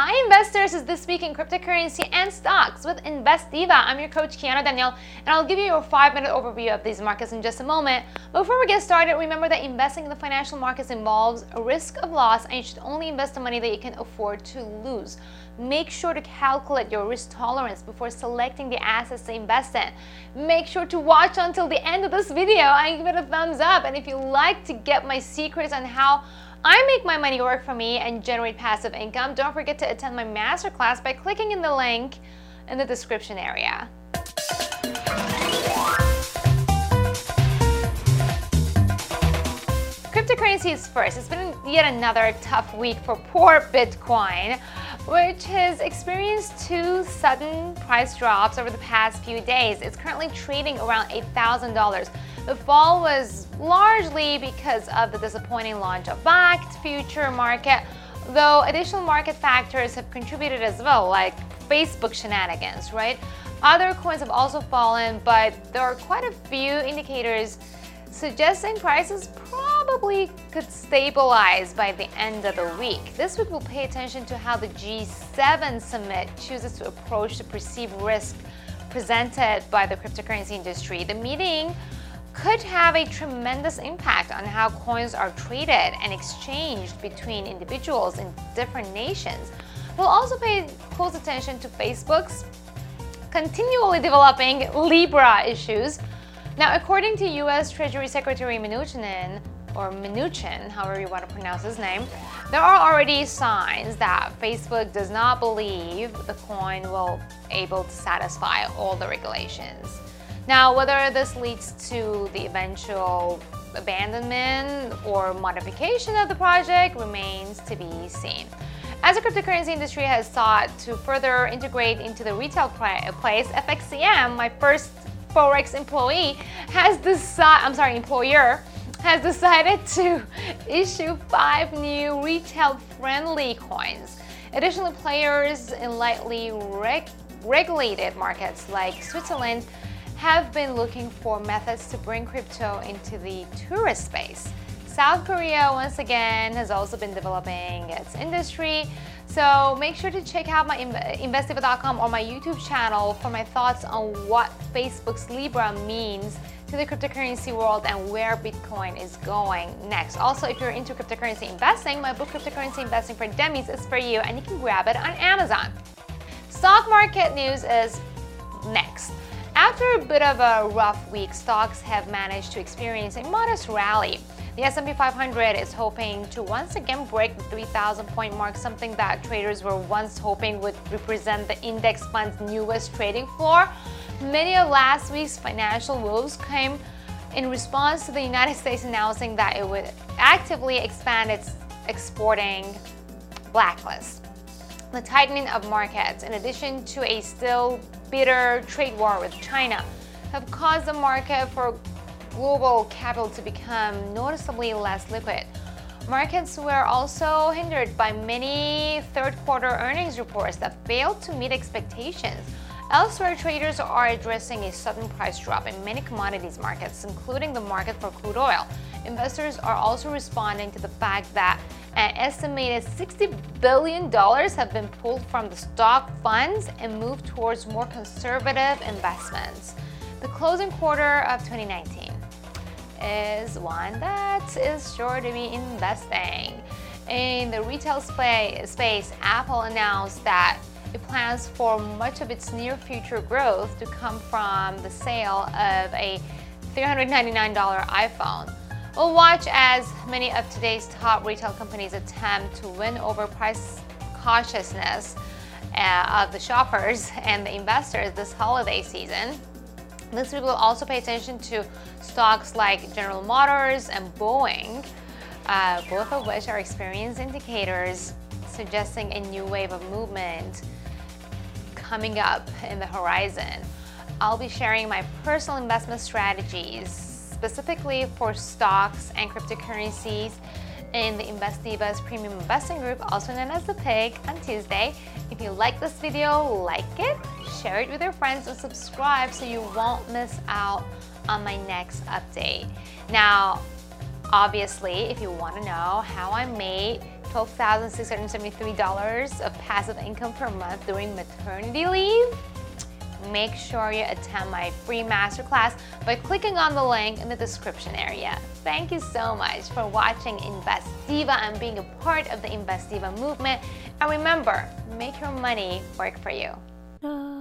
Hi investors, it's this week in cryptocurrency and stocks with Invest Diva. I'm your coach Kiana Danial and I'll give you a five minute overview of these markets in just a moment. Before we get started, remember that investing in the financial markets involves a risk of loss and you should only invest the money that you can afford to lose. Make sure to calculate your risk tolerance before selecting the assets to invest in. Make sure to watch until the end of this video and give it a thumbs up. And if you like to get my secrets on how I make my money work for me and generate passive income. Don't forget to attend my masterclass by clicking in the link in the description area. Cryptocurrencies first. It's been yet another tough week for poor Bitcoin, which has experienced two sudden price drops over the past few days. It's currently trading around $8,000. The fall was largely because of the disappointing launch of Bakkt future market, though additional market factors have contributed as well, like Facebook shenanigans, right? Other coins have also fallen, but there are quite a few indicators suggesting prices probably could stabilize by the end of the week. This week we'll pay attention to how the G7 summit chooses to approach the perceived risk presented by the cryptocurrency industry. The meeting could have a tremendous impact on how coins are traded and exchanged between individuals in different nations. We'll also pay close attention to Facebook's continually developing Libra issues. Now, according to US Treasury Secretary Mnuchin, or Mnuchin, however you want to pronounce his name, there are already signs that Facebook does not believe the coin will able to satisfy all the regulations. Now, whether this leads to the eventual abandonment or modification of the project remains to be seen. As the cryptocurrency industry has sought to further integrate into the retail place, FXCM, my first Forex employee, has decided, I'm sorry, employer, has decided to issue five new retail-friendly coins. Additionally, players in lightly reg regulated markets like Switzerland have been looking for methods to bring crypto into the tourist space. South Korea, once again, has also been developing its industry. So make sure to check out my InvestDiva.com or my YouTube channel for my thoughts on what Facebook's Libra means to the cryptocurrency world and where Bitcoin is going next. Also, if you're into cryptocurrency investing, my book Cryptocurrency Investing for Dummies is for you and you can grab it on Amazon. Stock market news is next. After a bit of a rough week, stocks have managed to experience a modest rally. The S&P 500 is hoping to once again break the 3,000 point mark, something that traders were once hoping would represent the index fund's newest trading floor. Many of last week's financial woes came in response to the United States announcing that it would actively expand its exporting blacklist. The tightening of markets, in addition to a still bitter trade war with China have caused the market for global capital to become noticeably less liquid. Markets were also hindered by many third quarter earnings reports that failed to meet expectations. Elsewhere, traders are addressing a sudden price drop in many commodities markets, including the market for crude oil. Investors are also responding to the fact that an estimated $60 billion have been pulled from the stock funds and moved towards more conservative investments. The closing quarter of 2019 is one that is sure to be investing. In the retail space, Apple announced that it plans for much of its near future growth to come from the sale of a $399 iPhone. We'll watch as many of today's top retail companies attempt to win over price cautiousness uh, of the shoppers and the investors this holiday season. This week we'll also pay attention to stocks like General Motors and Boeing, uh, both of which are experience indicators suggesting a new wave of movement coming up in the horizon. I'll be sharing my personal investment strategies specifically for stocks and cryptocurrencies in the Invest Diva's Premium Investing Group, also known as the PIG, on Tuesday. If you like this video, like it, share it with your friends, and subscribe so you won't miss out on my next update. Now, obviously, if you want to know how I made $12,673 of passive income per month during maternity leave? Make sure you attend my free masterclass by clicking on the link in the description area. Thank you so much for watching Invest Diva and being a part of the Invest Diva movement. And remember, make your money work for you.